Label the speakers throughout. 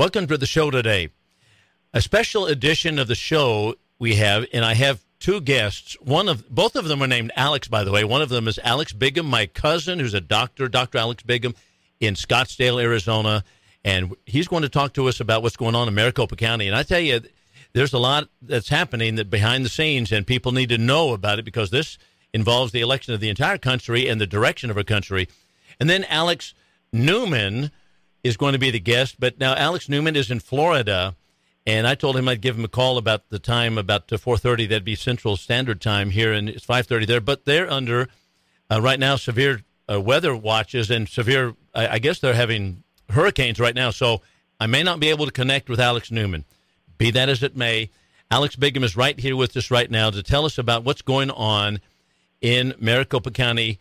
Speaker 1: Welcome to the show today. A special edition of the show we have, and I have two guests. One of both of them are named Alex, by the way. One of them is Alex Bigham, my cousin, who's a doctor, Dr. Alex Bigham, in Scottsdale, Arizona, and he's going to talk to us about what's going on in Maricopa County. And I tell you, there's a lot that's happening that behind the scenes, and people need to know about it because this involves the election of the entire country and the direction of our country. And then Alex Newman is going to be the guest, but now Alex Newman is in Florida, and I told him I'd give him a call about the time about 4:30. That'd be Central Standard Time here, and it's 5:30 there. But they're under uh, right now severe uh, weather watches and severe. I, I guess they're having hurricanes right now, so I may not be able to connect with Alex Newman. Be that as it may, Alex Bigham is right here with us right now to tell us about what's going on in Maricopa County,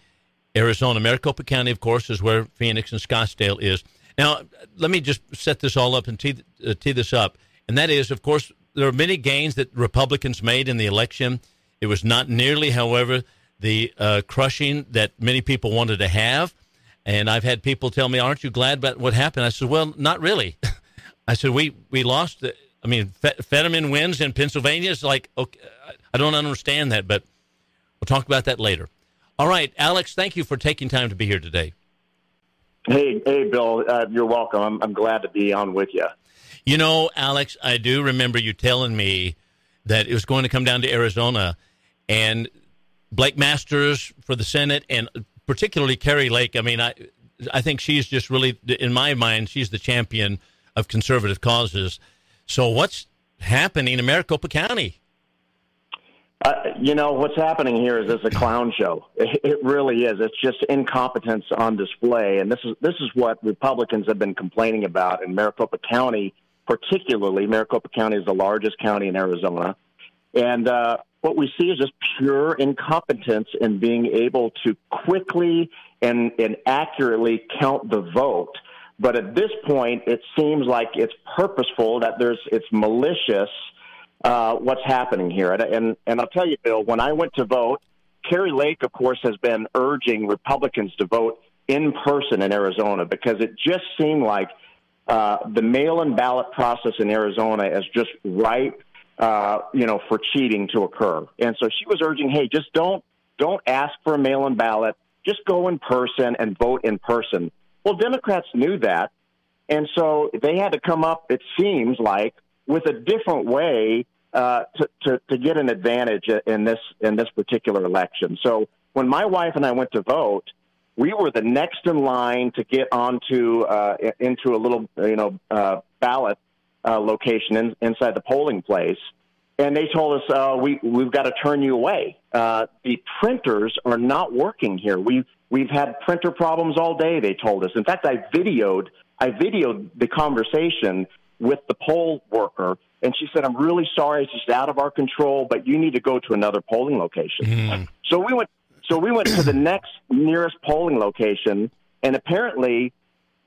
Speaker 1: Arizona. Maricopa County, of course, is where Phoenix and Scottsdale is. Now, let me just set this all up and tee, uh, tee this up. And that is, of course, there are many gains that Republicans made in the election. It was not nearly, however, the uh, crushing that many people wanted to have. And I've had people tell me, "Aren't you glad about what happened?" I said, "Well, not really." I said, "We we lost. I mean, Fetterman wins in Pennsylvania. It's like, okay, I don't understand that, but we'll talk about that later." All right, Alex, thank you for taking time to be here today.
Speaker 2: Hey, hey, Bill, uh, you're welcome. I'm, I'm glad to be on with you.
Speaker 1: You know, Alex, I do remember you telling me that it was going to come down to Arizona, and Blake Masters for the Senate, and particularly Kari Lake. I mean, I I think she's just really, in my mind, she's the champion of conservative causes. So, what's happening in Maricopa County?
Speaker 2: Uh, you know what's happening here is it's a clown show. It, it really is. It's just incompetence on display, and this is this is what Republicans have been complaining about in Maricopa County, particularly. Maricopa County is the largest county in Arizona, and uh, what we see is just pure incompetence in being able to quickly and, and accurately count the vote. But at this point, it seems like it's purposeful that there's it's malicious uh, what's happening here. And, and, and I'll tell you, Bill, when I went to vote, Kari Lake, of course, has been urging Republicans to vote in person in Arizona because it just seemed like uh, the mail-in ballot process in Arizona is just ripe, uh, you know, for cheating to occur. And so she was urging, hey, just don't don't ask for a mail-in ballot. Just go in person and vote in person. Well, Democrats knew that, and so they had to come up. It seems like with a different way uh, to, to, to get an advantage in this in this particular election. So when my wife and I went to vote, we were the next in line to get onto uh, into a little you know uh, ballot uh, location in, inside the polling place, and they told us uh, we we've got to turn you away. Uh, the printers are not working here. We we've had printer problems all day. They told us. In fact, I videoed I videoed the conversation with the poll worker, and she said, "I'm really sorry, it's just out of our control, but you need to go to another polling location." Mm. So we went. So we went to the next nearest polling location, and apparently,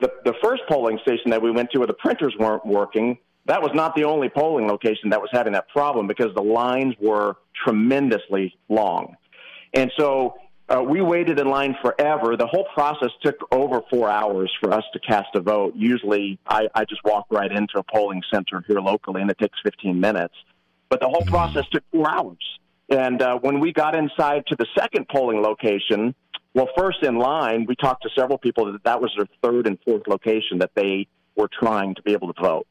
Speaker 2: the the first polling station that we went to, where the printers weren't working, that was not the only polling location that was having that problem because the lines were tremendously long, and so uh, we waited in line forever. The whole process took over four hours for us to cast a vote. Usually, I, I just walk right into a polling center here locally, and it takes 15 minutes. But the whole process took four hours. And uh, when we got inside to the second polling location, well, first in line, we talked to several people that that was their third and fourth location that they were trying to be able to vote.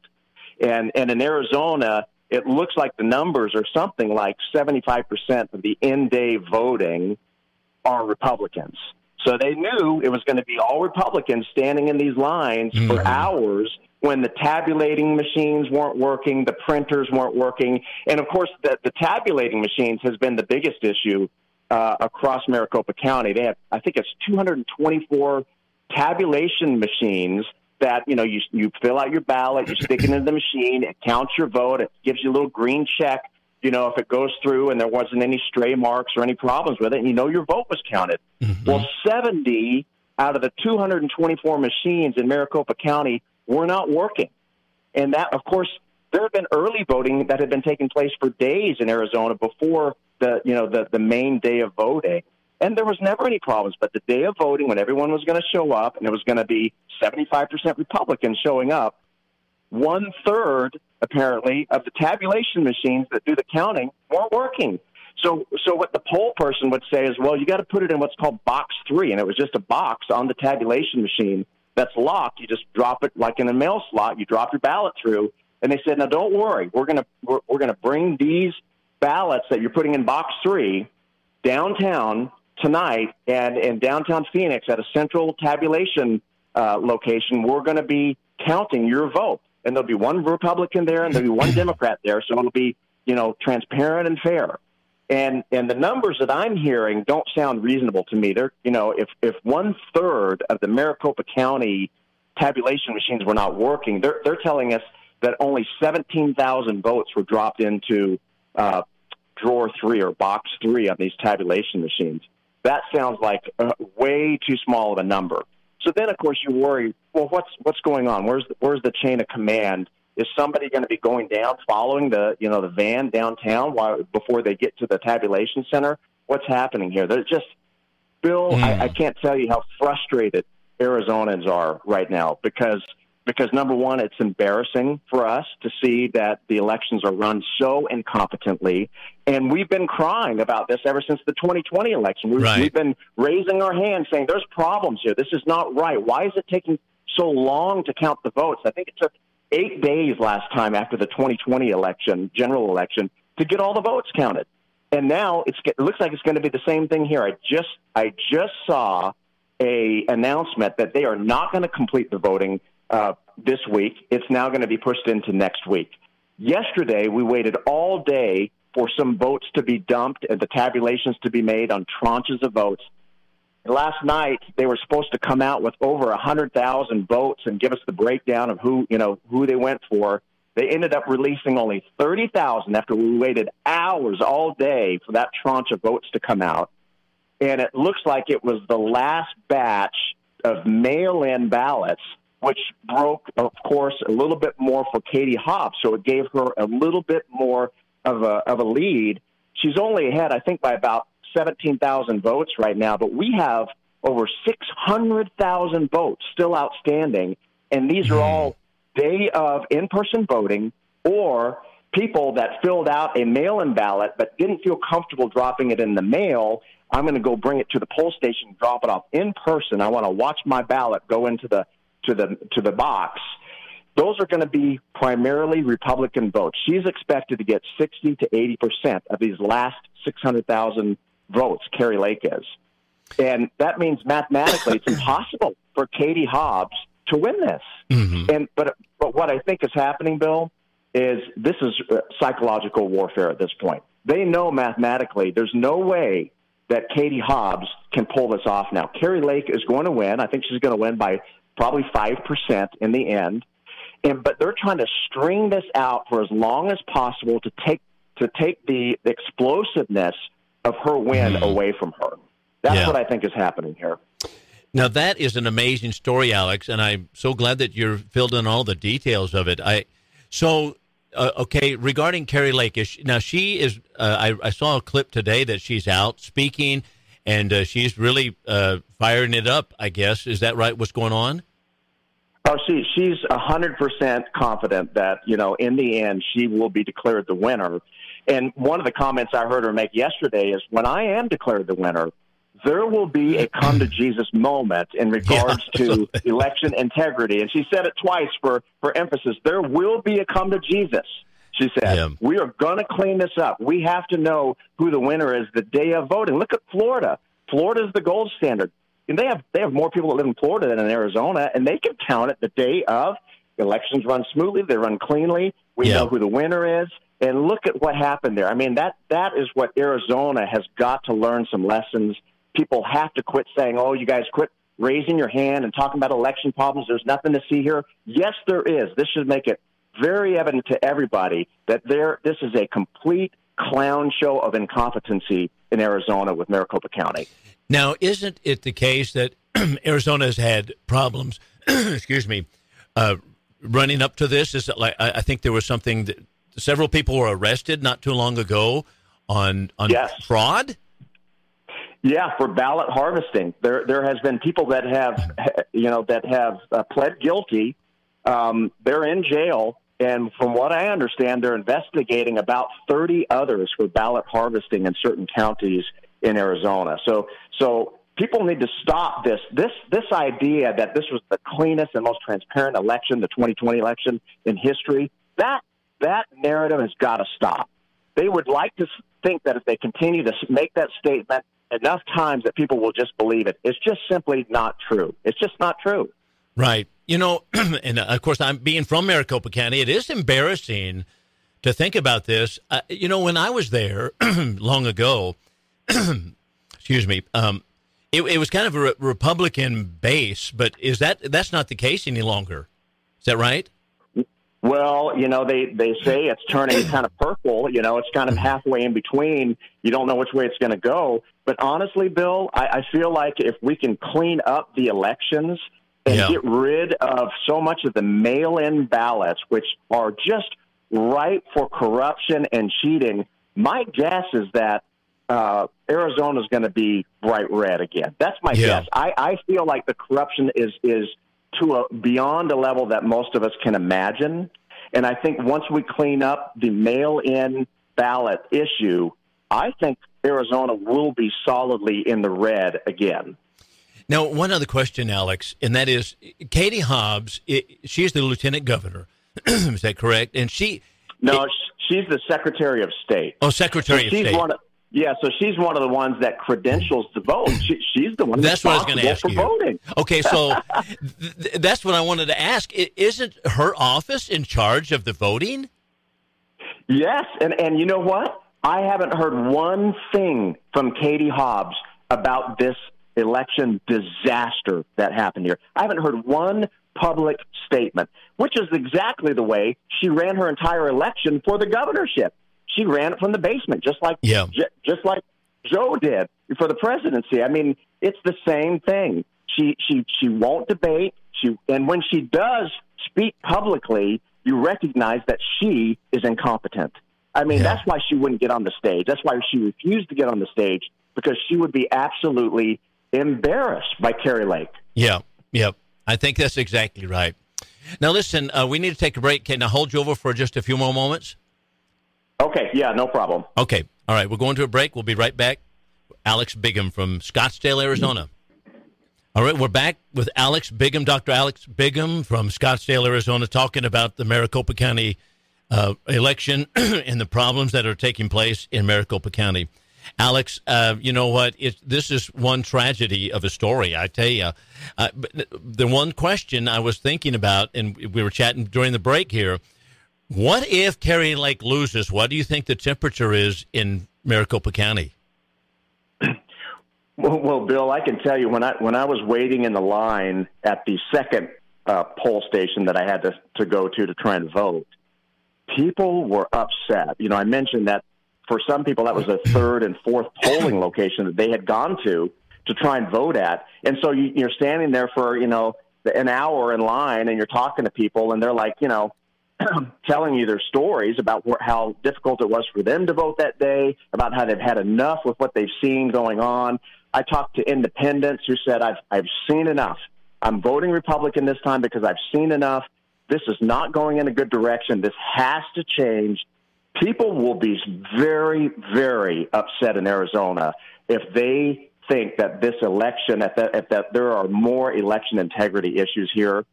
Speaker 2: And and in Arizona, it looks like the numbers are something like 75% of the in-day voting are Republicans. So they knew it was going to be all Republicans standing in these lines mm-hmm. for hours when the tabulating machines weren't working, the printers weren't working, and of course the, the tabulating machines has been the biggest issue uh, across Maricopa County. They have, I think it's 224 tabulation machines that you know you you fill out your ballot, you stick it into the machine, it counts your vote, it gives you a little green check you know, if it goes through and there wasn't any stray marks or any problems with it, and you know your vote was counted. Mm-hmm. Well, 70 out of the 224 machines in Maricopa County were not working. And that, of course, there had been early voting that had been taking place for days in Arizona before the, you know, the, the main day of voting. And there was never any problems. But the day of voting, when everyone was going to show up and it was going to be 75% Republicans showing up, one third, apparently, of the tabulation machines that do the counting weren't working. So, so what the poll person would say is, well, you got to put it in what's called box three, and it was just a box on the tabulation machine that's locked. You just drop it like in a mail slot. You drop your ballot through, and they said, now don't worry, we're gonna we're, we're gonna bring these ballots that you're putting in box three downtown tonight, and in downtown Phoenix at a central tabulation uh, location, we're going to be counting your vote, and there'll be one Republican there, and there'll be one Democrat there, so it'll be you know transparent and fair. And and the numbers that I'm hearing don't sound reasonable to me. They're you know if if one third of the Maricopa County tabulation machines were not working, they're they're telling us that only 17,000 votes were dropped into uh, drawer three or box three on these tabulation machines. That sounds like uh, way too small of a number. So then, of course, you worry. Well, what's what's going on? Where's the, where's the chain of command? Is somebody going to be going down, following the you know the van downtown while before they get to the tabulation center? What's happening here? They're just Bill. Mm. I, I can't tell you how frustrated Arizonans are right now because because number one, it's embarrassing for us to see that the elections are run so incompetently, and we've been crying about this ever since the 2020 election. We've, right. we've been raising our hands saying there's problems here. This is not right. Why is it taking so long to count the votes? I think it took eight days last time after the 2020 election, general election, to get all the votes counted. And now it's, it looks like it's going to be the same thing here. I just I just saw a announcement that they are not going to complete the voting uh, this week. It's now going to be pushed into next week. Yesterday, we waited all day for some votes to be dumped and the tabulations to be made on tranches of votes. Last night, they were supposed to come out with over a 100,000 votes and give us the breakdown of who, you know, who they went for. They ended up releasing only 30,000 after we waited hours all day for that tranche of votes to come out. And it looks like it was the last batch of mail in ballots which broke, of course, a little bit more for Katie Hobbs. So it gave her a little bit more of a, of a lead. She's only ahead, I think, by about 17,000 votes right now, but we have over 600,000 votes still outstanding. And these are all day of in person voting or people that filled out a mail in ballot but didn't feel comfortable dropping it in the mail. I'm going to go bring it to the poll station, drop it off in person. I want to watch my ballot go into the to the to the box, those are going to be primarily Republican votes. She's expected to get 60 to 80 percent of these last 600,000 votes. Kari Lake is, and that means mathematically it's impossible for Katie Hobbs to win this. Mm-hmm. And but but what I think is happening, Bill, is this is uh, psychological warfare at this point. They know mathematically there's no way that Katie Hobbs can pull this off now. Kari Lake is going to win. I think she's going to win by probably 5% in the end. And, but they're trying to string this out for as long as possible to take, to take the explosiveness of her win mm. away from her. That's yeah. what I think is happening here.
Speaker 1: Now that is an amazing story, Alex, and I'm so glad that you're filled in all the details of it. I so uh, okay regarding Kari Lake. Is she, now she is. Uh, I, I, saw a clip today that she's out speaking and uh, she's really uh, firing it up. I guess is that right? What's going on?
Speaker 2: Oh, she she's a hundred percent confident that you know in the end she will be declared the winner. And one of the comments I heard her make yesterday is, "When I am declared the winner, there will be a come to Jesus moment in regards yeah. to election integrity." And she said it twice for for emphasis. There will be a come to Jesus. She said, yeah. We are going to clean this up. We have to know who the winner is the day of voting. Look at Florida. Florida is the gold standard. And they have they have more people that live in Florida than in Arizona, and they can count it the day of. Elections run smoothly, they run cleanly. We yeah. know who the winner is. And look at what happened there. I mean, that that is what Arizona has got to learn some lessons. People have to quit saying, "Oh, you guys quit raising your hand and talking about election problems. There's nothing to see here." Yes, there is. This should make it very evident to everybody that there this is a complete clown show of incompetency in Arizona with Maricopa County.
Speaker 1: Now, isn't it the case that Arizona has had problems? excuse me, uh, running up to this. Is it like I, I, think there was something that several people were arrested not too long ago on on yes. fraud.
Speaker 2: Yeah, for ballot harvesting, there there has been people that have you know that have uh, pled guilty Um, they're in jail, and from what I understand, they're investigating about 30 others for ballot harvesting in certain counties in Arizona. So, so people need to stop this this this idea that this was the cleanest and most transparent election, the 2020 election in history. That that narrative has got to stop. They would like to think that if they continue to make that statement enough times that people will just believe it. It's just simply not true. It's just not true.
Speaker 1: Right. You know, and uh, of course, I'm being from Maricopa County. It is embarrassing to think about this. Uh, you know, when I was there long ago, excuse me, um, it, it, was kind of a re- Republican base, but is that that's not the case any longer? Is that right?
Speaker 2: Well, you know, they, they say it's turning kind of purple. You know, it's kind of halfway in between. You don't know which way it's going to go. But honestly, Bill, I, I feel like if we can clean up the elections and yeah. get rid of so much of the mail in ballots, which are just ripe for corruption and cheating, my guess is that uh, Arizona is going to be bright red again. That's my yeah. guess. I, I feel like the corruption is is to a beyond a level that most of us can imagine. And I think once we clean up the mail-in ballot issue, I think Arizona will be solidly in the red again.
Speaker 1: Now, one other question, Alex, and that is Katie Hobbs. It, she's the lieutenant governor. is that correct? And she.
Speaker 2: No, it, she's the Secretary of State.
Speaker 1: Oh, Secretary
Speaker 2: so
Speaker 1: of State.
Speaker 2: One of, yeah, so she's one of the ones that credentials the vote. She, she's the one that's what I was going to ask you. Voting.
Speaker 1: Okay, so th- that's what I wanted to ask. Isn't her office in charge of the voting?
Speaker 2: Yes, and and you know what? I haven't heard one thing from Katie Hobbs about this election disaster that happened here. I haven't heard one public statement, which is exactly the way she ran her entire election for the governorship. She ran it from the basement, just like yeah. J- just like Joe did for the presidency. I mean, it's the same thing. She she she won't debate. She and when she does speak publicly, you recognize that she is incompetent. I mean, yeah. that's why she wouldn't get on the stage. That's why she refused to get on the stage because she would be absolutely embarrassed by Kari Lake.
Speaker 1: Yeah, yeah. I think that's exactly right. Now, listen, uh, we need to take a break. Can I hold you over for just a few more moments?
Speaker 2: Okay, yeah, no problem.
Speaker 1: Okay, all right, we're going to a break. We'll be right back. Alex Bigham from Scottsdale, Arizona. All right, we're back with Alex Bigham, Dr. Alex Bigham from Scottsdale, Arizona, talking about the Maricopa County uh, election and the problems that are taking place in Maricopa County. Alex, uh, you know what? This is one tragedy of a story. I tell you, uh, the one question I was thinking about, and we were chatting during the break here. What if Kari Lake loses? What do you think the temperature is in Maricopa County?
Speaker 2: Well, well, Bill, I can tell you when I when I was waiting in the line at the second uh, poll station that I had to to go to to try and vote, people were upset. You know, I mentioned that for some people that was a third and fourth polling location that they had gone to to try and vote at, and so you, you're standing there for you know an hour in line and you're talking to people and they're like, you know, telling you their stories about wh- how difficult it was for them to vote that day, about how they've had enough with what they've seen going on. I talked to independents who said, I've, I've seen enough. I'm voting Republican this time because I've seen enough. This is not going in a good direction. This has to change. People will be very, very upset in Arizona if they think that this election, if, that, if that there are more election integrity issues here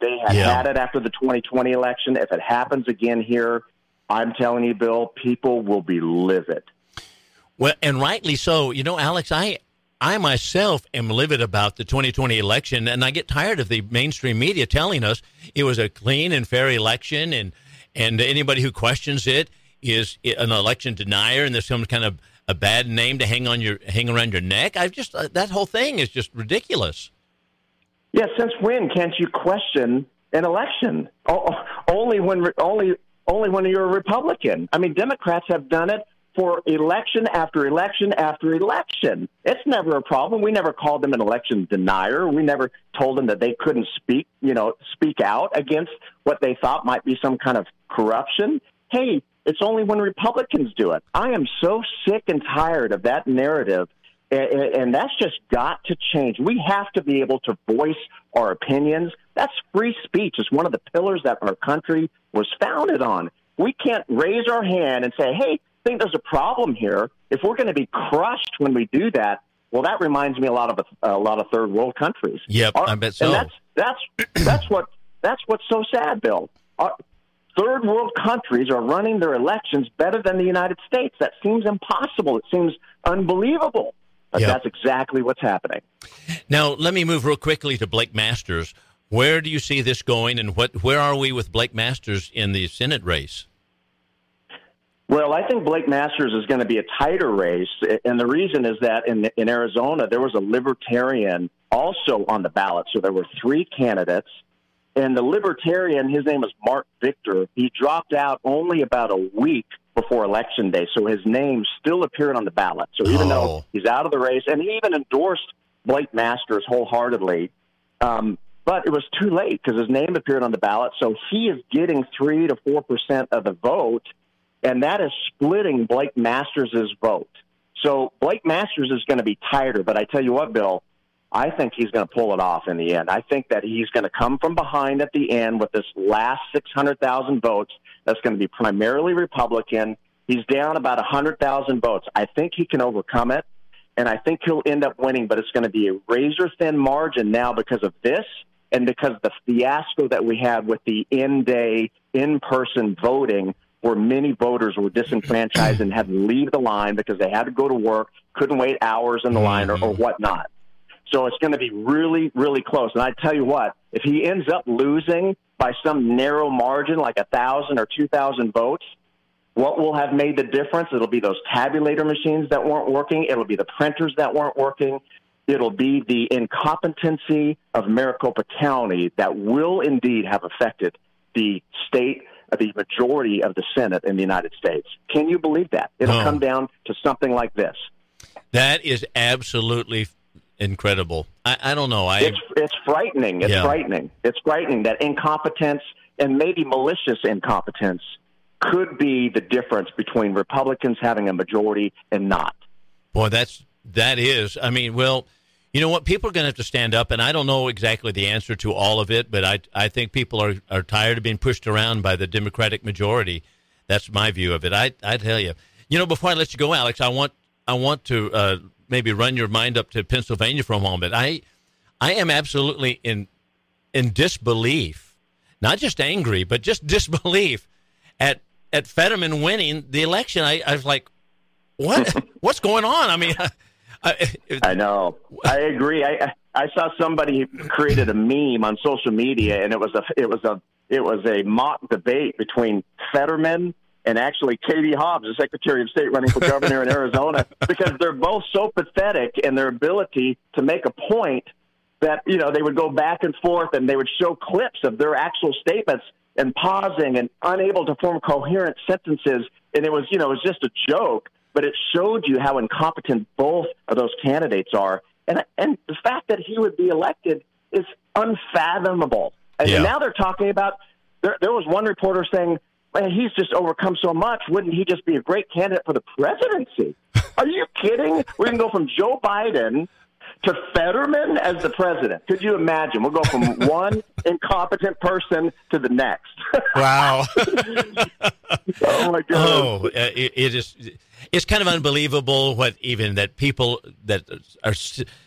Speaker 2: they had yeah. had it after the 2020 election. If it happens again here, I'm telling you, Bill, people will be livid.
Speaker 1: Well, and rightly so. You know, Alex, I I myself am livid about the 2020 election, and I get tired of the mainstream media telling us it was a clean and fair election, and and anybody who questions it is an election denier, and there's some kind of a bad name to hang on your hang around your neck. I've just uh, that whole thing is just ridiculous.
Speaker 2: Yeah, since when can't you question an election? only when only only when you're a Republican. I mean, Democrats have done it for election after election after election. It's never a problem. We never called them an election denier. We never told them that they couldn't speak, you know, speak out against what they thought might be some kind of corruption. Hey, it's only when Republicans do it. I am so sick and tired of that narrative and, that's just got to change. We have to be able to voice our opinions That's free speech. It's one of the pillars that our country was founded on. We can't raise our hand and say, hey, I think there's a problem here. If we're going to be crushed when we do that, well, that reminds me a lot of a, a lot of third world countries.
Speaker 1: Yep, our, I bet so.
Speaker 2: And that's that's that's what that's what's so sad, Bill. Our, third world countries are running their elections better than the United States. That seems impossible. It seems unbelievable. But yep. that's exactly what's happening.
Speaker 1: Now, let me move real quickly to Blake Masters. Where do you see this going, and what where are we with Blake Masters in the Senate race?
Speaker 2: Well, I think Blake Masters is going to be a tighter race, and the reason is that in in Arizona there was a libertarian also on the ballot, so there were three candidates, and the libertarian, his name is Mark Victor, he dropped out only about a week before election day, so his name still appeared on the ballot. So even oh. though he's out of the race, and he even endorsed Blake Masters wholeheartedly, um, but it was too late because his name appeared on the ballot. So he is getting three to four percent of the vote, and that is splitting Blake Masters' vote. So Blake Masters is going to be tighter. But I tell you what, Bill, I think he's going to pull it off in the end. I think that he's going to come from behind at the end with this last 600,000 votes that's going to be primarily Republican. He's down about 100,000 votes. I think he can overcome it, and I think he'll end up winning, but it's going to be a razor thin margin now because of this and because of the fiasco that we had with the in day, in person voting where many voters were disenfranchised and had to leave the line because they had to go to work, couldn't wait hours in the line or, or mm-hmm. whatnot. So it's going to be really, really close. And I tell you what, if he ends up losing by some narrow margin, like a thousand or two thousand votes, what will have made the difference? It'll be those tabulator machines that weren't working. It'll be the printers that weren't working. It'll be the incompetency of Maricopa County that will indeed have affected the state, the majority of the Senate in the United States. Can you believe that? It'll come down to something like this.
Speaker 1: That is absolutely incredible. I, I don't know. I
Speaker 2: it's it's frightening. It's yeah. frightening. It's frightening that incompetence and maybe malicious incompetence could be the difference between Republicans having a majority and not.
Speaker 1: Boy, that's that is. I mean, well, you know what? People are going to have to stand up, and I don't know exactly the answer to all of it, but I I think people are are tired of being pushed around by the Democratic majority. That's my view of it. I I tell you, you know, before I let you go, Alex, I want I want to uh, maybe run your mind up to Pennsylvania for a moment. I I am absolutely in in disbelief, not just angry, but just disbelief at at Fetterman winning the election. I, I was like, what what's going on? I mean,
Speaker 2: I, I know. I agree. I I saw somebody created a meme on social media, and it was a it was a it was a mock debate between Fetterman and actually Katie Hobbs, the Secretary of State running for governor in Arizona, because they're both so pathetic in their ability to make a point that, you know, they would go back and forth and they would show clips of their actual statements and pausing and unable to form coherent sentences. And it was, you know, it was just a joke, but it showed you how incompetent both of those candidates are. And, and the fact that he would be elected is unfathomable. And yeah. now they're talking about, there, there was one reporter saying, man, he's just overcome so much. Wouldn't he just be a great candidate for the presidency? Are you kidding? We can go from Joe Biden to Fetterman as the president. Could you imagine? We'll go from one incompetent person to the next.
Speaker 1: wow.
Speaker 2: oh my god.
Speaker 1: Oh, it, it is it's kind of unbelievable what even that people that are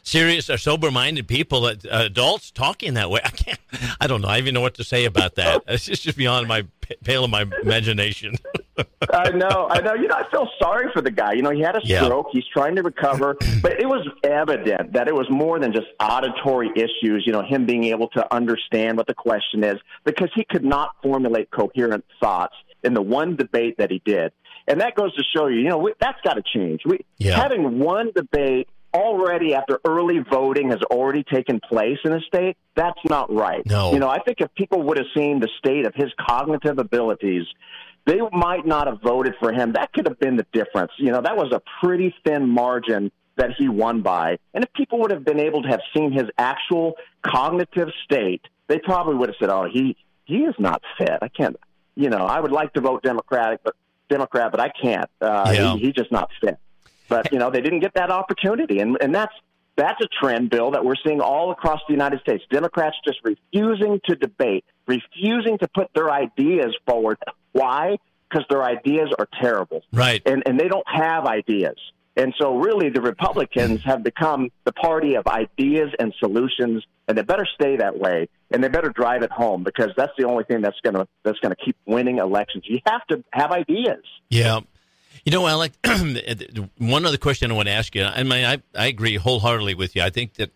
Speaker 1: serious or sober minded people uh, adults talking that way. I can't i don't know. I even know what to say about that. It's just beyond my pale of my imagination.
Speaker 2: I know i know. You know i feel sorry for the guy. You know he had a stroke. Yeah. he's trying to recover but it was evident that it was more than just auditory issues you know him being able to understand what the question is because he could not formulate coherent thoughts in the one debate that he did and that goes to show you, you know, we, that's got to change. We, yeah. Having one debate already after early voting has already taken place in the state, that's not right.
Speaker 1: No.
Speaker 2: You know, I think if people would have seen the state of his cognitive abilities, they might not have voted for him. That could have been the difference. You know, that was a pretty thin margin that he won by. And if people would have been able to have seen his actual cognitive state, they probably would have said, "Oh, he he is not fit. I can't." You know, I would like to vote Democratic, but Democrat, but I can't. Uh, yeah. he, he's just not fit. But you know, they didn't get that opportunity, and and that's that's a trend, Bill, that we're seeing all across the United States. Democrats just refusing to debate, refusing to put their ideas forward. Why? Because their ideas are terrible.
Speaker 1: Right.
Speaker 2: And, and they don't have ideas. And so, really, the Republicans have become the party of ideas and solutions, and they better stay that way, and they better drive it home because that's the only thing that's going to that's going to keep winning elections. You have to have ideas.
Speaker 1: Yeah. You know, Alec, one other question I want to ask you. I mean, I, I agree wholeheartedly with you. I think that,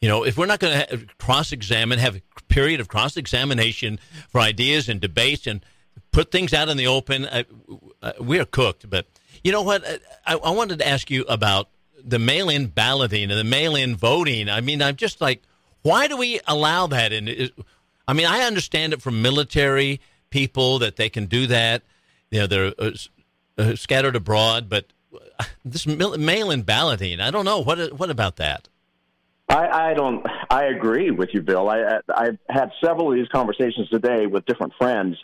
Speaker 1: you know, if we're not going to cross examine, have a period of cross examination for ideas and debates and put things out in the open, uh, I, uh, we are cooked. But you know what? I, I wanted to ask you about the mail in balloting and the mail in voting. I mean, I'm just like, why do we allow that? And I mean, I understand it from military people that they can do that. You know, they're uh, uh, scattered abroad, but this mail-in balloting, I don't know what what about that.
Speaker 2: I, I don't. I agree with you, Bill. I, I've had several of these conversations today with different friends.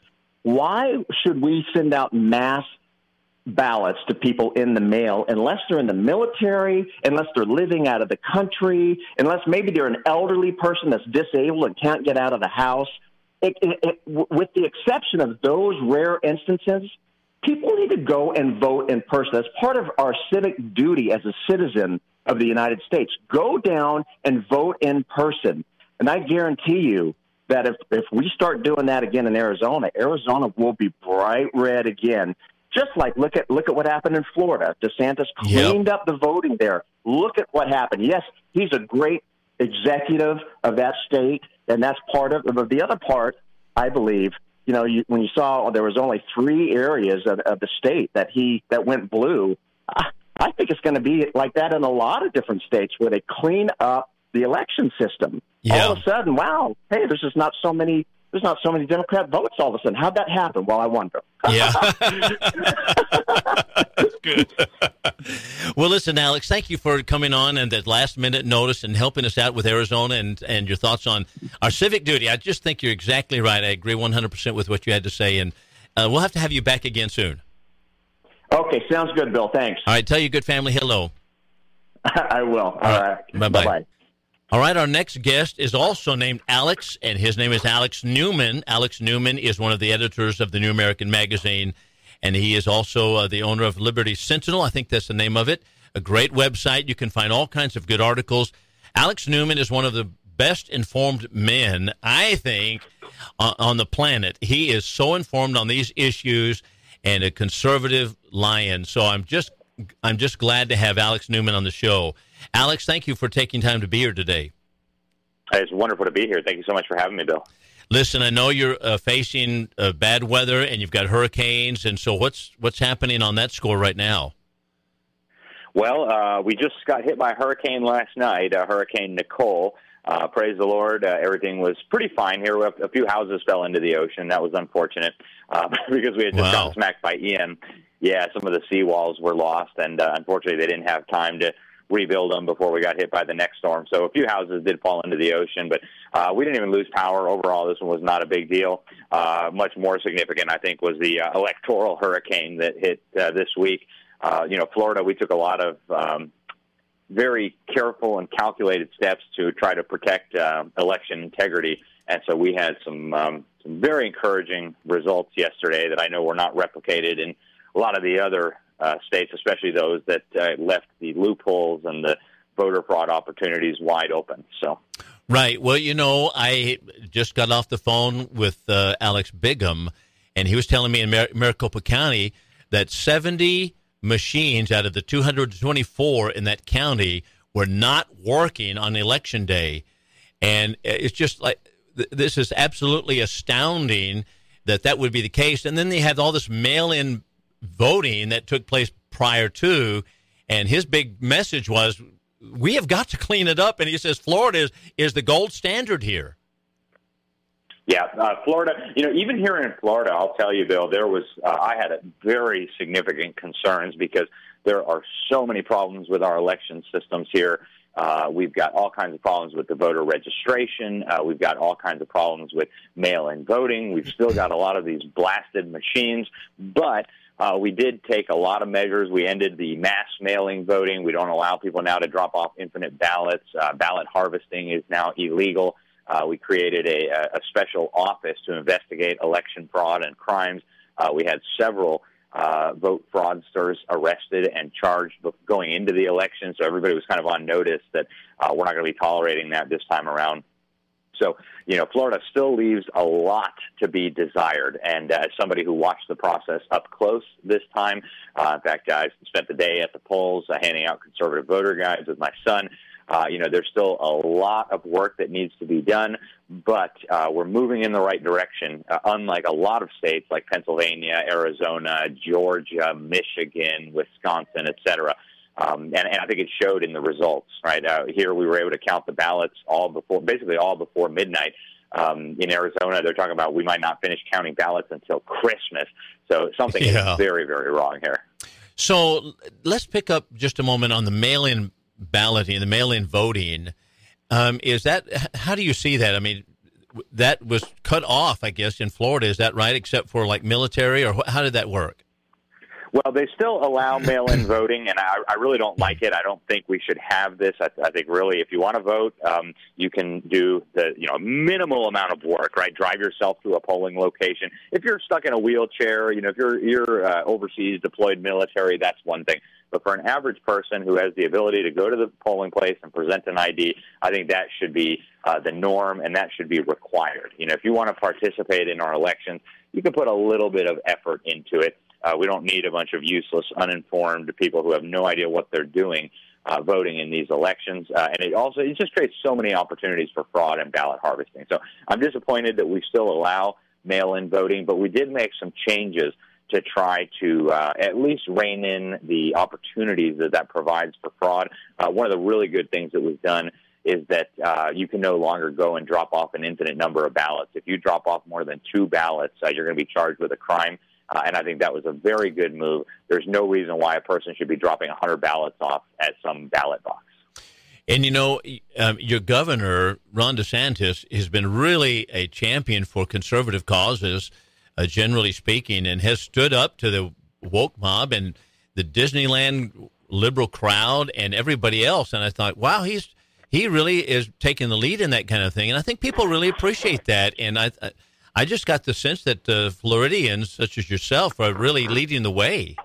Speaker 2: Why should we send out mass ballots to people in the mail unless they're in the military, unless they're living out of the country, unless maybe they're an elderly person that's disabled and can't get out of the house. It, it, it, with the exception of those rare instances, people need to go and vote in person. That's part of our civic duty as a citizen of the United States. Go down and vote in person. And I guarantee you that if, if we start doing that again in Arizona, Arizona will be bright red again. Just like look at look at what happened in Florida. DeSantis cleaned yep. up the voting there. Look at what happened. Yes, he's a great executive of that state, and that's part of. But the other part, I believe, you know, you, when you saw there was only three areas of, of the state that he that went blue, I, I think it's going to be like that in a lot of different states where they clean up the election system.
Speaker 1: Yeah.
Speaker 2: All of a sudden, wow, hey, there's just not so many there's not so many Democrat votes all of a sudden. How'd that happen? Well, I wonder.
Speaker 1: Yeah. That's good. well, listen, Alex, thank you for coming on and that last minute notice and helping us out with Arizona and, and your thoughts on our civic duty. I just think you're exactly right. I agree 100% with what you had to say. And uh, we'll have to have you back again soon.
Speaker 2: Okay, sounds good, Bill. Thanks.
Speaker 1: All right, tell your good family hello.
Speaker 2: I will. All,
Speaker 1: all right. right. Bye bye. All right, our next guest is also named Alex, and his name is Alex Newman. Alex Newman is one of the editors of the New American Magazine, and he is also uh, the owner of Liberty Sentinel. I think that's the name of it. A great website. You can find all kinds of good articles. Alex Newman is one of the best informed men, I think, uh, on the planet. He is so informed on these issues and a conservative lion. So I'm just I'm just glad to have Alex Newman on the show. Alex, thank you for taking time to be here today.
Speaker 3: It's wonderful to be here. Thank you so much for having me, Bill.
Speaker 1: Listen, I know you're uh, facing uh, bad weather and you've got hurricanes, and so what's what's happening on that score right now?
Speaker 3: Well, uh, we just got hit by a hurricane last night, uh, Hurricane Nicole. Uh, praise the Lord, uh, everything was pretty fine here. A few houses fell into the ocean. That was unfortunate because we had just wow. gotten smacked by Ian. Yeah, some of the seawalls were lost, and unfortunately, they didn't have time to rebuild them before we got hit by the next storm. So a few houses did fall into the ocean, but uh, we didn't even lose power. Overall, this one was not a big deal. Uh, much more significant, I think, was the uh, electoral hurricane that hit uh, this week. Uh, you know, Florida, we took a lot of um, very careful and calculated steps to try to protect uh, election integrity. And so we had some um, some very encouraging results yesterday that I know were not replicated in a lot of the other uh, states, especially those that uh, left the loopholes and the voter fraud opportunities wide open. So.
Speaker 1: Right. Well, you know, I just got off the phone with uh, Alex Bigham, and he was telling me in Mar- Maricopa County that 70 machines out of the 224 in that county were not working on election day. And it's just like th- this is absolutely astounding that that would be the case. And then they have all this mail in voting that took place prior to, and his big message was, "We have got to clean it up." And he says Florida is is the gold standard here.
Speaker 3: Yeah, uh, Florida. You know, even here in Florida, I'll tell you, Bill, there was uh, I had very significant concerns because there are so many problems with our election systems here. Uh, we've got all kinds of problems with the voter registration. Uh, we've got all kinds of problems with mail-in voting. We've still got a lot of these blasted machines, but Uh, we did take a lot of measures. We ended the mass mailing voting. We don't allow people now to drop off infinite ballots. Uh, ballot harvesting is now illegal. Uh, we created a, a special office to investigate election fraud and crimes. Uh, we had several uh, vote fraudsters arrested and charged going into the election, so everybody was kind of on notice that uh, we're not going to be tolerating that this time around. So, you know, Florida still leaves a lot to be desired. And uh, as somebody who watched the process up close this time, uh, in fact, I spent the day at the polls uh, handing out conservative voter guides with my son. Uh, you know, there's still a lot of work that needs to be done, but uh, we're moving in the right direction. Uh, unlike a lot of states like Pennsylvania, Arizona, Georgia, Michigan, Wisconsin, et cetera. Um, and, and I think it showed in the results, right? Uh, here we were able to count the ballots all before, basically all before midnight. Um, in Arizona, they're talking about we might not finish counting ballots until Christmas. So something yeah. is very, very wrong here.
Speaker 1: So let's pick up just a moment on the mail-in balloting, the mail-in voting. Um, is that how do you see that? I mean, that was cut off, I guess, in Florida. Is that right? Except for like military, or how did that work?
Speaker 3: Well, they still allow mail-in voting, and I, I really don't like it. I don't think we should have this. I, I think really, if you want to vote, um, you can do the you know minimal amount of work, right? Drive yourself to a polling location. If you're stuck in a wheelchair, you know, if you're you're uh, overseas deployed military, that's one thing. But for an average person who has the ability to go to the polling place and present an ID, I think that should be uh, the norm, and that should be required. You know, if you want to participate in our elections, you can put a little bit of effort into it. Uh, we don't need a bunch of useless, uninformed people who have no idea what they're doing uh, voting in these elections. Uh, and it also it just creates so many opportunities for fraud and ballot harvesting. So I'm disappointed that we still allow mail-in voting, but we did make some changes to try to uh, at least rein in the opportunities that that provides for fraud. Uh, one of the really good things that was done is that uh, you can no longer go and drop off an infinite number of ballots. If you drop off more than two ballots, uh, you're going to be charged with a crime. Uh, and I think that was a very good move. There's no reason why a person should be dropping 100 ballots off at some ballot box.
Speaker 1: And you know, um, your governor, Ron DeSantis, has been really a champion for conservative causes, uh, generally speaking, and has stood up to the woke mob and the Disneyland liberal crowd and everybody else. And I thought, wow, he's he really is taking the lead in that kind of thing. And I think people really appreciate that. And I, I just got the sense that uh, Floridians, such as yourself, are really leading the way.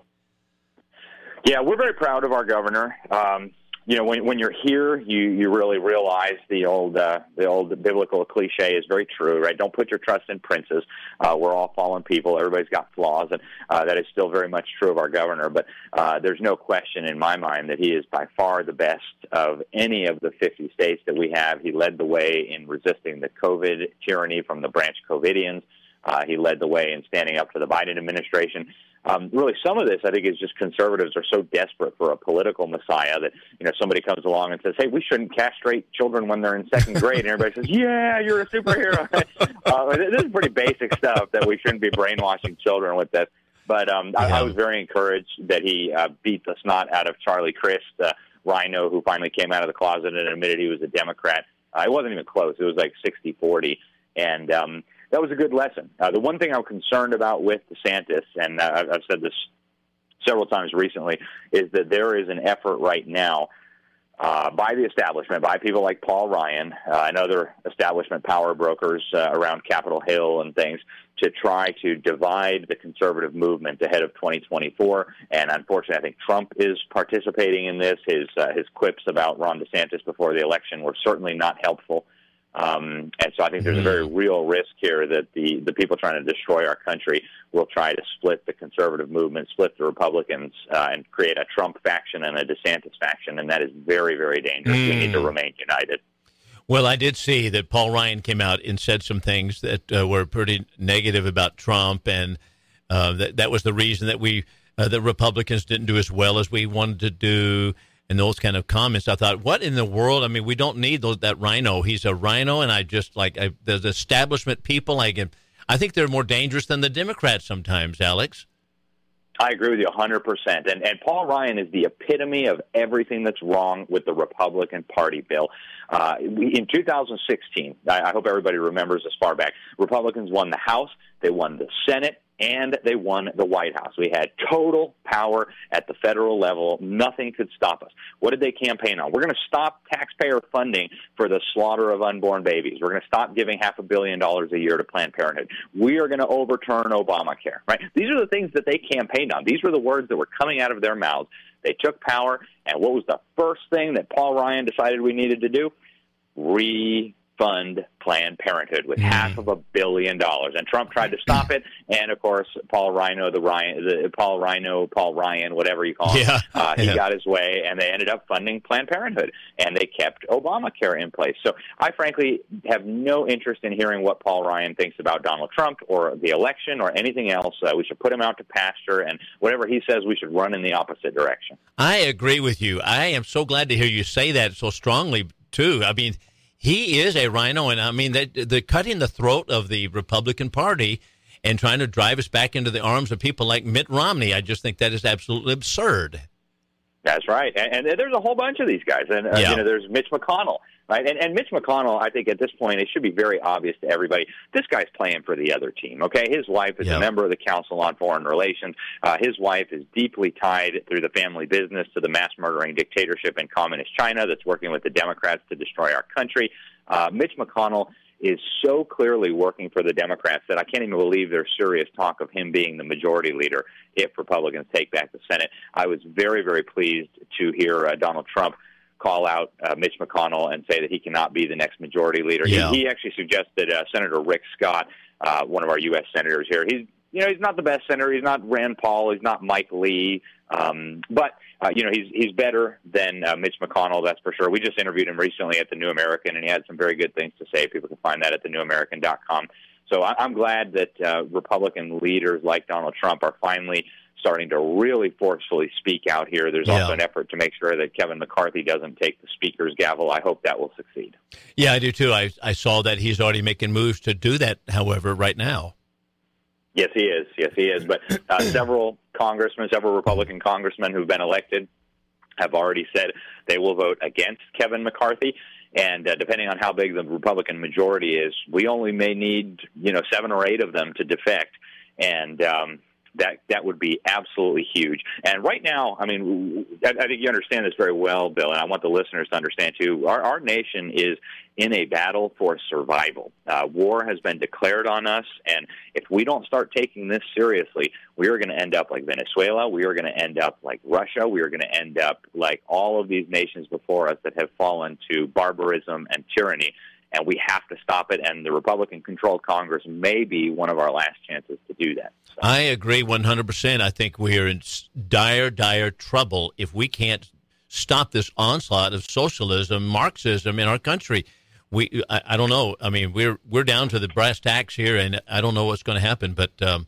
Speaker 3: Yeah, we're very proud of our governor. Um, you know, when when you're here, you you really realize the old uh, the old biblical cliche is very true, right? Don't put your trust in princes. Uh, we're all fallen people. Everybody's got flaws, and uh, that is still very much true of our governor. But uh, there's no question in my mind that he is by far the best of any of the 50 states that we have. He led the way in resisting the COVID tyranny from the branch COVIDians. Uh, he led the way in standing up to the Biden administration um, really some of this I think is just conservatives are so desperate for a political messiah that you know somebody comes along and says, "Hey, we shouldn't castrate children when they're in second grade," and everybody says, "Yeah, you're a superhero." uh, this is pretty basic stuff that we shouldn't be brainwashing children with this. But um, yeah. I, I was very encouraged that he uh, beat the snot out of Charlie Crist, uh, RINO, who finally came out of the closet and admitted he was a Democrat. Uh, it wasn't even close; it was like sixty forty, and um, that was a good lesson. Uh, the one thing I'm concerned about with DeSantis, and uh, I've said this several times recently, is that there is an effort right now uh, by the establishment, by people like Paul Ryan uh, and other establishment power brokers uh, around Capitol Hill and things, to try to divide the conservative movement ahead of 2024. And unfortunately, I think Trump is participating in this. His uh, his quips about Ron DeSantis before the election were certainly not helpful. Um, and so I think there's a very mm-hmm. real risk here that the, the people trying to destroy our country will try to split the conservative movement, split the Republicans, uh, and create a Trump faction and a DeSantis faction. And that is very, very dangerous. Mm. We need to mm. remain united.
Speaker 1: Well, I did see that Paul Ryan came out and said some things that uh, were pretty negative about Trump, and uh, that that was the reason that we uh, the Republicans didn't do as well as we wanted to do and those kind of comments. I thought, what in the world? I mean, we don't need those, that RINO. He's a RINO, and I just like I, the establishment people. Like, I think they're more dangerous than the Democrats sometimes. Alex.
Speaker 3: I agree with you 100%. And, and Paul Ryan is the epitome of everything that's wrong with the Republican Party Bill. Uh, we, in 2016, I, I hope everybody remembers this far back, Republicans won the House, they won the Senate, and they won the White House. We had total power at the federal level. Nothing could stop us. What did they campaign on? We're going to stop taxpayer funding for the slaughter of unborn babies. We're going to stop giving half a billion dollars a year to Planned Parenthood. We are going to overturn Obamacare, right? These are the things that they campaigned on. These were the words that were coming out of their mouths. They took power, and what was the first thing that Paul Ryan decided we needed to do? Fund Planned Parenthood with mm. half of a billion dollars. And Trump tried to stop it, and of course, Paul RINO, the Ryan, the Paul RINO, Paul Ryan, whatever you call him, yeah. Uh, he yeah. got his way, and they ended up funding Planned Parenthood, and they kept Obamacare in place. So I frankly have no interest in hearing what Paul Ryan thinks about Donald Trump or the election or anything else. Uh, we should put him out to pasture, and whatever he says, we should run in the opposite direction.
Speaker 1: I agree with you. I am so glad to hear you say that so strongly too. I mean he is a RINO, and I mean, the, the cutting the throat of the Republican Party and trying to drive us back into the arms of people like Mitt Romney. I just think that is absolutely absurd.
Speaker 3: That's right, and, and there's a whole bunch of these guys, and uh, yeah. you know, there's Mitch McConnell, right? And, and Mitch McConnell, I think at this point, it should be very obvious to everybody. This guy's playing for the other team. Okay, his wife is a member of the Council on Foreign Relations. Uh, his wife is deeply tied through the family business to the mass murdering dictatorship in communist China that's working with the Democrats to destroy our country. Uh, Mitch McConnell is so clearly working for the Democrats that I can't even believe there's serious talk of him being the majority leader if Republicans take back the Senate. I was very, very pleased to hear uh, Donald Trump call out uh, Mitch McConnell and say that he cannot be the next majority leader. Yeah. He, he actually suggested uh, Senator Rick Scott, uh, one of our U.S. senators here. He's you know he's not the best senator. He's not Rand Paul. He's not Mike Lee. Um, but uh, you know he's he's better than uh, Mitch McConnell. That's for sure. We just interviewed him recently at the New American, and he had some very good things to say. People can find that at thenewamerican.com. So I, I'm glad that uh, Republican leaders like Donald Trump are finally starting to really forcefully speak out here. There's yeah. also an effort to make sure that Kevin McCarthy doesn't take the speaker's gavel. I hope that will succeed.
Speaker 1: Yeah, I do too. I, I saw that he's already making moves to do that, however, right now.
Speaker 3: Yes, he is. Yes, he is. But uh, several congressmen, several Republican congressmen who've been elected have already said they will vote against Kevin McCarthy. And uh, depending on how big the Republican majority is, we only may need you know seven or eight of them to defect. And um, that that would be absolutely huge. And right now, I mean, I, I think you understand this very well, Bill, and I want the listeners to understand too. Our, our nation is in a battle for survival. Uh, war has been declared on us, and if we don't start taking this seriously, we are going to end up like Venezuela. We are going to end up like Russia. We are going to end up like all of these nations before us that have fallen to barbarism and tyranny and we have to stop it. And the Republican controlled Congress may be one of our last chances to do that.
Speaker 1: So. I agree 100%. I think we are in dire, dire trouble if we can't stop this onslaught of socialism, Marxism in our country. We, I, I don't know. I mean, we're we're down to the brass tacks here, and I don't know what's going to happen. But um,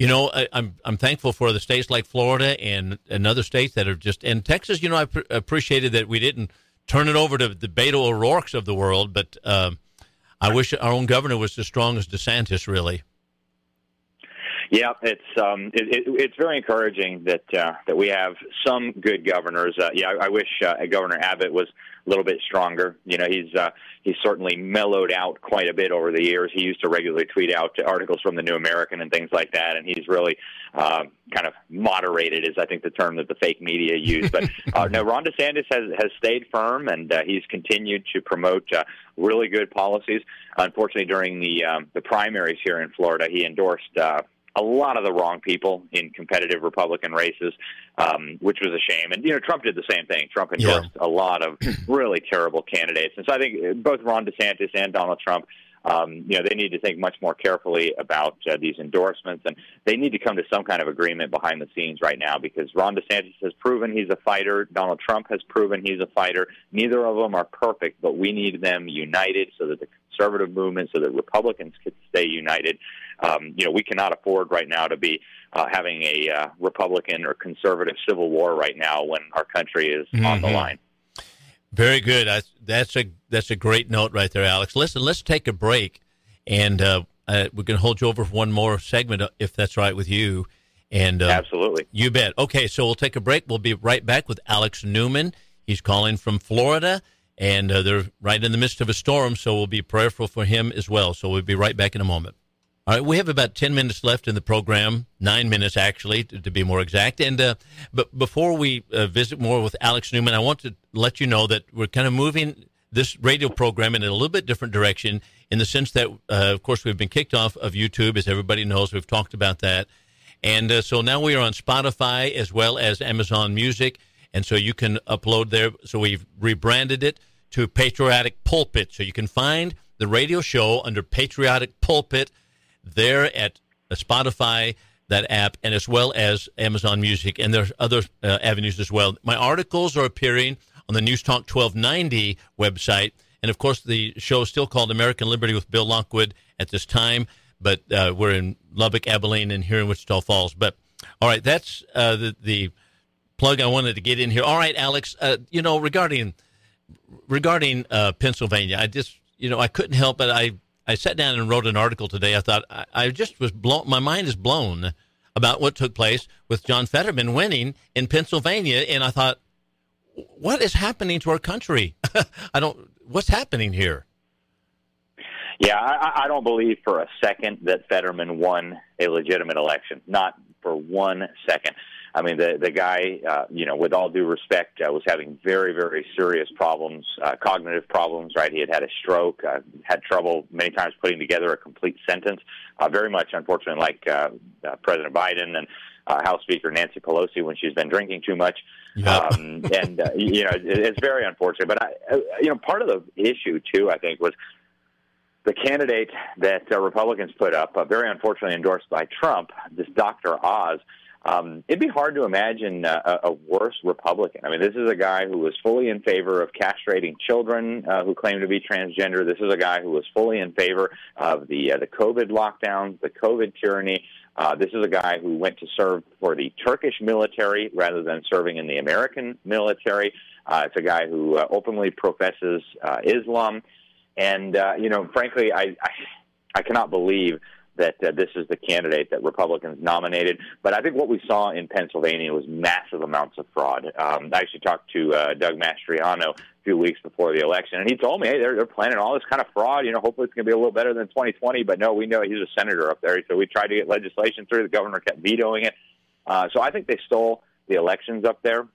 Speaker 1: you know, I, am I'm, I'm thankful for the states like Florida and and other states that are just and Texas. You know, I pr- appreciated that we didn't turn it over to the Beto O'Rourke's of the world. But uh, I wish our own governor was as strong as DeSantis, really.
Speaker 3: Yeah, it's um, it, it, it's very encouraging that uh, that we have some good governors. Uh, yeah, I, I wish uh, Governor Abbott was a little bit stronger. You know, he's uh, he's certainly mellowed out quite a bit over the years. He used to regularly tweet out articles from the New American and things like that, and he's really uh, kind of moderated, is I think the term that the fake media use. But uh, no, Ron DeSantis has has stayed firm, and uh, he's continued to promote uh, really good policies. Unfortunately, during the um, the primaries here in Florida, he endorsed. Uh, a lot of the wrong people in competitive Republican races, um, which was a shame. And you know, Trump did the same thing. Trump endorsed yeah. a lot of really terrible candidates, and so I think both Ron DeSantis and Donald Trump. Um, you know, they need to think much more carefully about uh, these endorsements, and they need to come to some kind of agreement behind the scenes right now because Ron DeSantis has proven he's a fighter. Donald Trump has proven he's a fighter. Neither of them are perfect, but we need them united so that the conservative movement, so that Republicans can stay united um, you know, we cannot afford right now to be uh, having a uh, Republican or conservative civil war right now when our country is mm-hmm. on the mm-hmm. line.
Speaker 1: Very good. I, that's a that's a great note right there, Alex. Listen, let's take a break, and uh, uh we can hold you over for one more segment, uh, if that's right with you. And
Speaker 3: uh, absolutely,
Speaker 1: you bet. Okay, so we'll take a break. We'll be right back with Alex Newman. He's calling from Florida, and they're right in the midst of a storm, so we'll be prayerful for him as well. So we'll be right back in a moment. All right, we have about 10 minutes left in the program, nine minutes actually, to, to be more exact. And uh, but before we uh, visit more with Alex Newman, I want to let you know that we're kind of moving this radio program in a little bit different direction in the sense that, uh, of course, we've been kicked off of YouTube, as everybody knows. We've talked about that. And uh, so now we are on Spotify as well as Amazon Music. And so you can upload there. So we've rebranded it to Patriotic Pulpit. So you can find the radio show under Patriotic Pulpit there at Spotify, that app, and as well as Amazon Music. And there's other uh, avenues as well. My articles are appearing on the News Talk 1290 website. And of course, the show is still called American Liberty with Bill Lockwood at this time, but uh, we're in Lubbock, Abilene, and here in Wichita Falls. But all right, that's uh, the, the plug I wanted to get in here. All right, Alex, uh, you know, regarding regarding uh, Pennsylvania, I just, you know, I couldn't help but I I sat down and wrote an article today. I thought I, I just was blown. My mind is blown about what took place with John Fetterman winning in Pennsylvania, and I thought, what is happening to our country? I don't. What's happening here?
Speaker 3: Yeah, I, I don't believe for a second that Fetterman won a legitimate election. Not for one second. I mean, the the guy, uh, you know, with all due respect, uh, was having very, very serious problems, uh, cognitive problems. Right, he had had a stroke, uh, had trouble many times putting together a complete sentence. Uh, very much, unfortunately, like uh, uh, President Biden and uh, House Speaker Nancy Pelosi when she's been drinking too much. Yep. Um, and uh, you know, it, it's very unfortunate. But I, uh, you know, part of the issue too, I think, was the candidate that uh, Republicans put up, uh, very unfortunately endorsed by Trump, this Dr. Oz. Um, it'd be hard to imagine uh, a, a worse Republican. I mean, this is a guy who was fully in favor of castrating children uh, who claim to be transgender. This is a guy who was fully in favor of the uh, the COVID lockdowns, the COVID tyranny. Uh, this is a guy who went to serve for the Turkish military rather than serving in the American military. Uh, it's a guy who uh, openly professes Islam, and you know, frankly, I, I I cannot believe that uh, this is the candidate that Republicans nominated. But I think what we saw in Pennsylvania was massive amounts of fraud. Um, I actually talked to uh, Doug Mastriano a few weeks before the election, and he told me, hey, they're, they're planning all this kind of fraud. You know, hopefully it's going to be a little better than 2020. But no, we know he's a senator up there, so we tried to get legislation through. The governor kept vetoing it. Uh, so I think they stole the elections up there.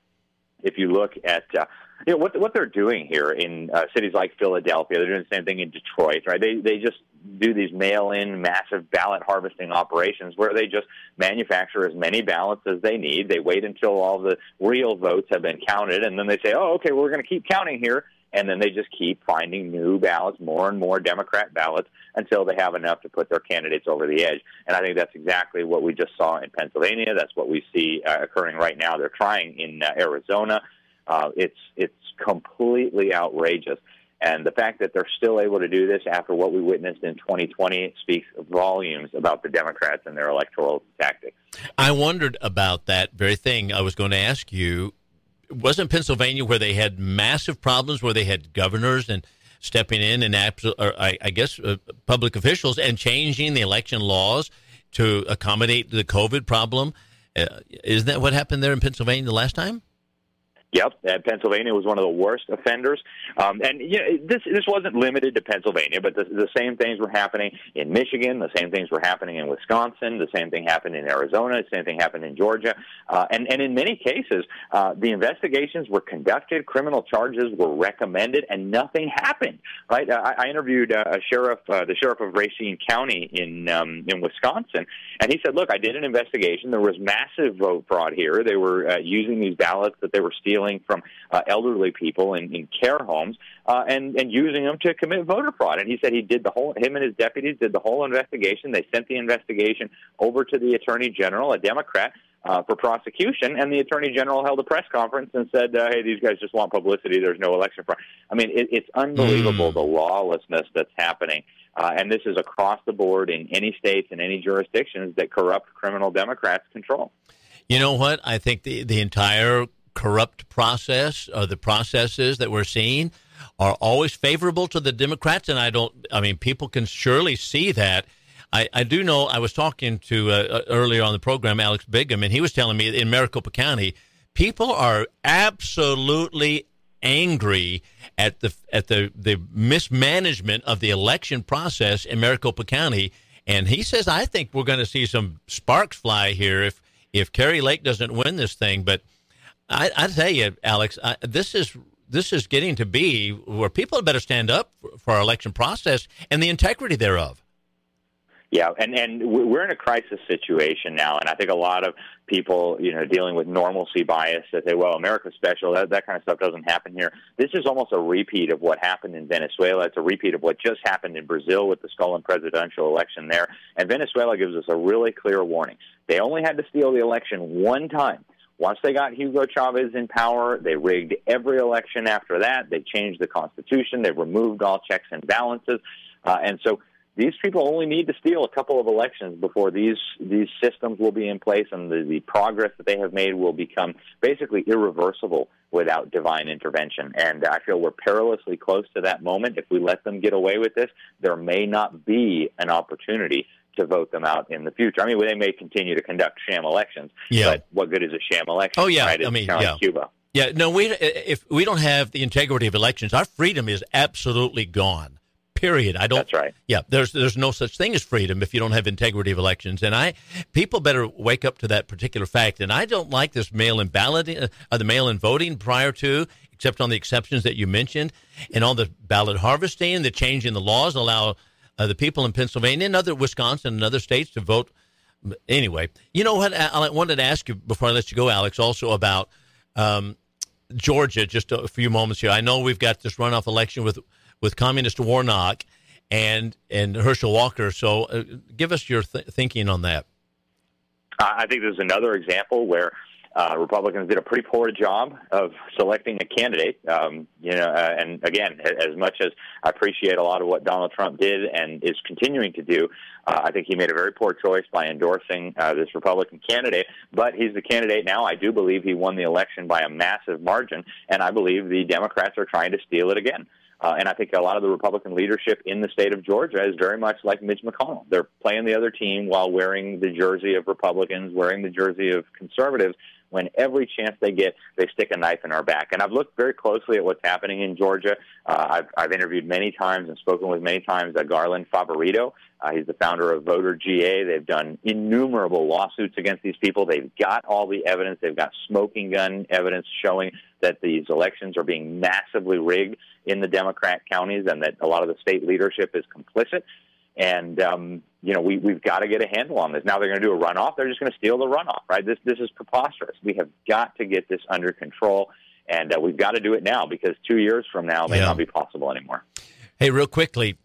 Speaker 3: If you look at uh, you know what what they're doing here in uh, cities like Philadelphia, they're doing the same thing in Detroit, right? They they just do these mail-in massive ballot harvesting operations where they just manufacture as many ballots as they need. They wait until all the real votes have been counted, and then they say, "Oh, okay, we're going to keep counting here." And then they just keep finding new ballots, more and more Democrat ballots, until they have enough to put their candidates over the edge. And I think that's exactly what we just saw in Pennsylvania. That's what we see uh, occurring right now. They're trying in uh, Arizona. Uh, it's it's completely outrageous. And the fact that they're still able to do this after what we witnessed in 2020 speaks volumes about the Democrats and their electoral tactics.
Speaker 1: I wondered about that very thing. I was going to ask you wasn't Pennsylvania where they had massive problems, where they had governors and stepping in and I guess uh, public officials and changing the election laws to accommodate the COVID problem? Uh, isn't that what happened there in Pennsylvania the last time?
Speaker 3: Yep, Pennsylvania was one of the worst offenders. Um, and you know, this this wasn't limited to Pennsylvania, but the, the same things were happening in Michigan. The same things were happening in Wisconsin. The same thing happened in Arizona. The same thing happened in Georgia. Uh, and and in many cases, uh, the investigations were conducted, criminal charges were recommended, and nothing happened. Right? I, I interviewed uh, a sheriff, uh, the sheriff of Racine County in um, in Wisconsin, and he said, "Look, I did an investigation. There was massive vote fraud here. They were uh, using these ballots that they were stealing." Stealing from uh, elderly people in, in care homes uh, and and using them to commit voter fraud. And he said he did the whole. Him and his deputies did the whole investigation. They sent the investigation over to the attorney general, a Democrat. Uh, for prosecution, and the attorney general held a press conference and said, uh, "Hey, these guys just want publicity. There's no election fraud." I mean, it, it's unbelievable mm. the lawlessness that's happening, uh, and this is across the board in any states and any jurisdictions that corrupt criminal Democrats control.
Speaker 1: You know what? I think the the entire corrupt process or the processes that we're seeing are always favorable to the Democrats. And I don't, I mean, people can surely see that. I, I do know I was talking to uh, uh earlier on the program, Alex Bigham, and he was telling me in Maricopa County, people are absolutely angry at the at the the mismanagement of the election process in Maricopa County and he says I think we're going to see some sparks fly here if if Kari Lake doesn't win this thing. But I, I tell you, Alex, I, this is this is getting to be where people better stand up for our election process and the integrity thereof.
Speaker 3: Yeah, and and we're in a crisis situation now, and I think a lot of people, you know, dealing with normalcy bias that say, "Well, America's special." That that kind of stuff doesn't happen here. This is almost a repeat of what happened in Venezuela. It's a repeat of what just happened in Brazil with the stolen presidential election there. And Venezuela gives us a really clear warning. They only had to steal the election one time. Once they got Hugo Chavez in power, they rigged every election after that. They changed the constitution. They removed all checks and balances, uh, and so these people only need to steal a couple of elections before these these systems will be in place and the, the progress that they have made will become basically irreversible without divine intervention. And I feel we're perilously close to that moment. If we let them get away with this, there may not be an opportunity to vote them out in the future. I mean, they may continue to conduct sham elections,
Speaker 1: yeah.
Speaker 3: but what good is a sham election?
Speaker 1: Oh yeah,
Speaker 3: right?
Speaker 1: I mean, yeah.
Speaker 3: like Cuba.
Speaker 1: Yeah, no, we if we don't have the integrity of elections, our freedom is absolutely gone. Period. I don't.
Speaker 3: That's right.
Speaker 1: Yeah, there's there's no such thing as freedom if you don't have integrity of elections, and I people better wake up to that particular fact. And I don't like this mail-in balloting, uh, the mail-in voting prior to, except on the exceptions that you mentioned, and all the ballot harvesting, the change in the laws allow uh, the people in Pennsylvania and other Wisconsin and other states to vote. Anyway, you know what? I, wanted to ask you before I let you go, Alex, also about um, Georgia. Just a few moments here. I know we've got this runoff election with with Communist Warnock and and Herschel Walker. So, uh, give us your th- thinking on that.
Speaker 3: I think there's another example where uh, Republicans did a pretty poor job of selecting a candidate. Um, you know, uh, and again, as much as I appreciate a lot of what Donald Trump did and is continuing to do, uh, I think he made a very poor choice by endorsing uh, this Republican candidate. But he's the candidate now. I do believe he won the election by a massive margin, and I believe the Democrats are trying to steal it again. Uh, and I think a lot of the Republican leadership in the state of Georgia is very much like Mitch McConnell. They're playing the other team while wearing the jersey of Republicans, wearing the jersey of conservatives. When every chance they get, they stick a knife in our back. And I've looked very closely at what's happening in Georgia. Uh, I've, I've interviewed many times and spoken with many times uh, Garland Favorito. Uh, he's the founder of Voter GA. They've done innumerable lawsuits against these people. They've got all the evidence. They've got smoking gun evidence showing that these elections are being massively rigged in the Democrat counties and that a lot of the state leadership is complicit. And um, you know, we we've got to get a handle on this. Now they're going to do a runoff. They're just going to steal the runoff, right? This this is preposterous. We have got to get this under control, and uh, we've got to do it now because two years from now may
Speaker 1: Yeah.
Speaker 3: not be possible anymore.
Speaker 1: Hey, real quickly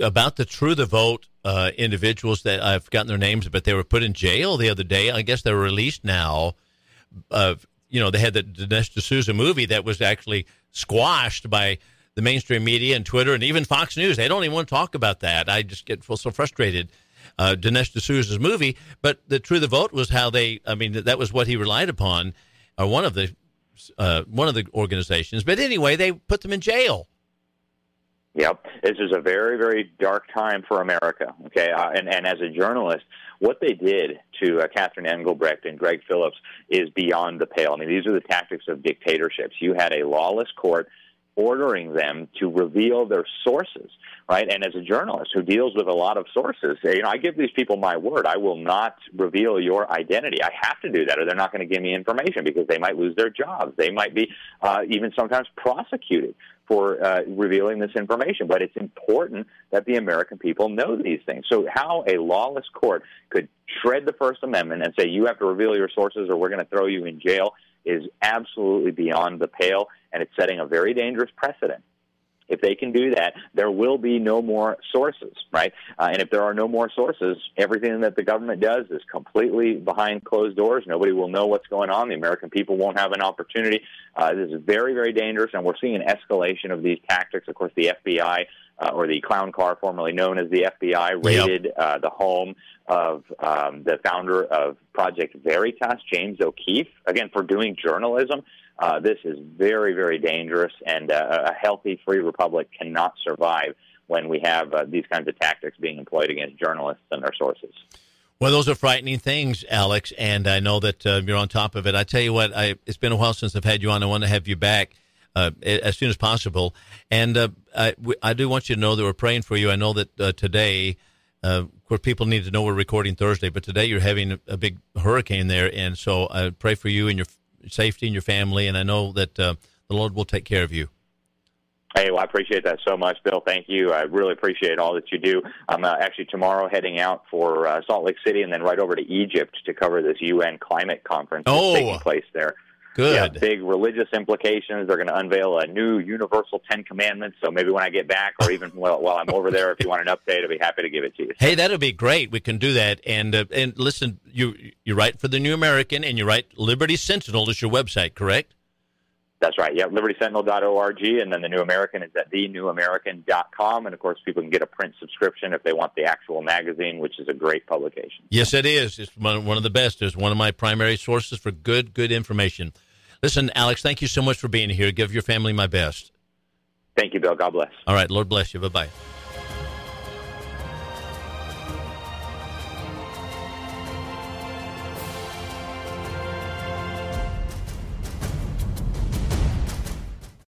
Speaker 1: about the True the Vote uh, individuals that I've forgotten their names, but they were put in jail the other day. I guess they're released now. Uh, you know, they had the Dinesh D'Souza movie that was actually squashed by the mainstream media and Twitter and even Fox News. They don't even want to talk about that. I just get so frustrated. Uh, Dinesh D'Souza's movie, but the True the Vote was how they. I mean, that was what he relied upon, or one of the uh, one of the organizations. But anyway, they put them in jail.
Speaker 3: Yep, this is a very, very dark time for America. Okay, uh, and and as a journalist, what they did to uh, Catherine Engelbrecht and Greg Phillips is beyond the pale. I mean, these are the tactics of dictatorships. You had a lawless court ordering them to reveal their sources, right? And as a journalist who deals with a lot of sources, you know, I give these people my word. I will not reveal your identity. I have to do that, or they're not going to give me information because they might lose their jobs. They might be uh, even sometimes prosecuted for uh, revealing this information. But it's important that the American people know these things. So, how a lawless court could shred the First Amendment and say you have to reveal your sources, or we're going to throw you in jail, is absolutely beyond the pale, and it's setting a very dangerous precedent. If they can do that, there will be no more sources, right? Uh, and if there are no more sources, everything that the government does is completely behind closed doors. Nobody will know what's going on. The American people won't have an opportunity. Uh, this is very, very dangerous, and we're seeing an escalation of these tactics. Of course, the FBI uh, or the clown car, formerly known as the FBI, raided uh, the home of um, the founder of Project Veritas, James O'Keefe, again for doing journalism. Uh, this is very, very dangerous, and uh, a healthy, free republic cannot survive when we have uh, these kinds of tactics being employed against journalists and their sources.
Speaker 1: Well, those are frightening things, Alex, and I know that uh, you're on top of it. I tell you what, I, it's been a while since I've had you on. I want to have you back as soon as possible. And uh, I, I, do want you to know that we're praying for you. I know that uh, today Uh, of course, people need to know we're recording Thursday, but today you're having a, a big hurricane there, and so I pray for you and your safety and your family, and I know that uh, the Lord will take care of you.
Speaker 3: Hey, well, I appreciate that so much, Bill. Thank you. I really appreciate all that you do. I'm uh, actually tomorrow heading out for uh, Salt Lake City and then right over to Egypt to cover this UN climate conference that's
Speaker 1: Oh.
Speaker 3: taking place there.
Speaker 1: Good.
Speaker 3: Yeah, big religious implications. They're going to unveil a new universal Ten Commandments. So maybe when I get back, or even while, while I'm over there, if you want an update, I'll be happy to give it to you.
Speaker 1: Hey, that'll be great. We can do that. And uh, and listen, you you write for the New American, and you write Liberty Sentinel is your website, correct?
Speaker 3: That's right. Yeah, libertysentinel.org, and then the New American is at thenewamerican.com. And of course, people can get a print subscription if they want the actual magazine, which is a great publication.
Speaker 1: Yes, it is. It's one, one of the best. It's one of my primary sources for good good information. Listen, Alex, thank you so much for being here. Give your family my best.
Speaker 3: Thank you, Bill. God bless.
Speaker 1: All right, Lord bless you. Bye bye.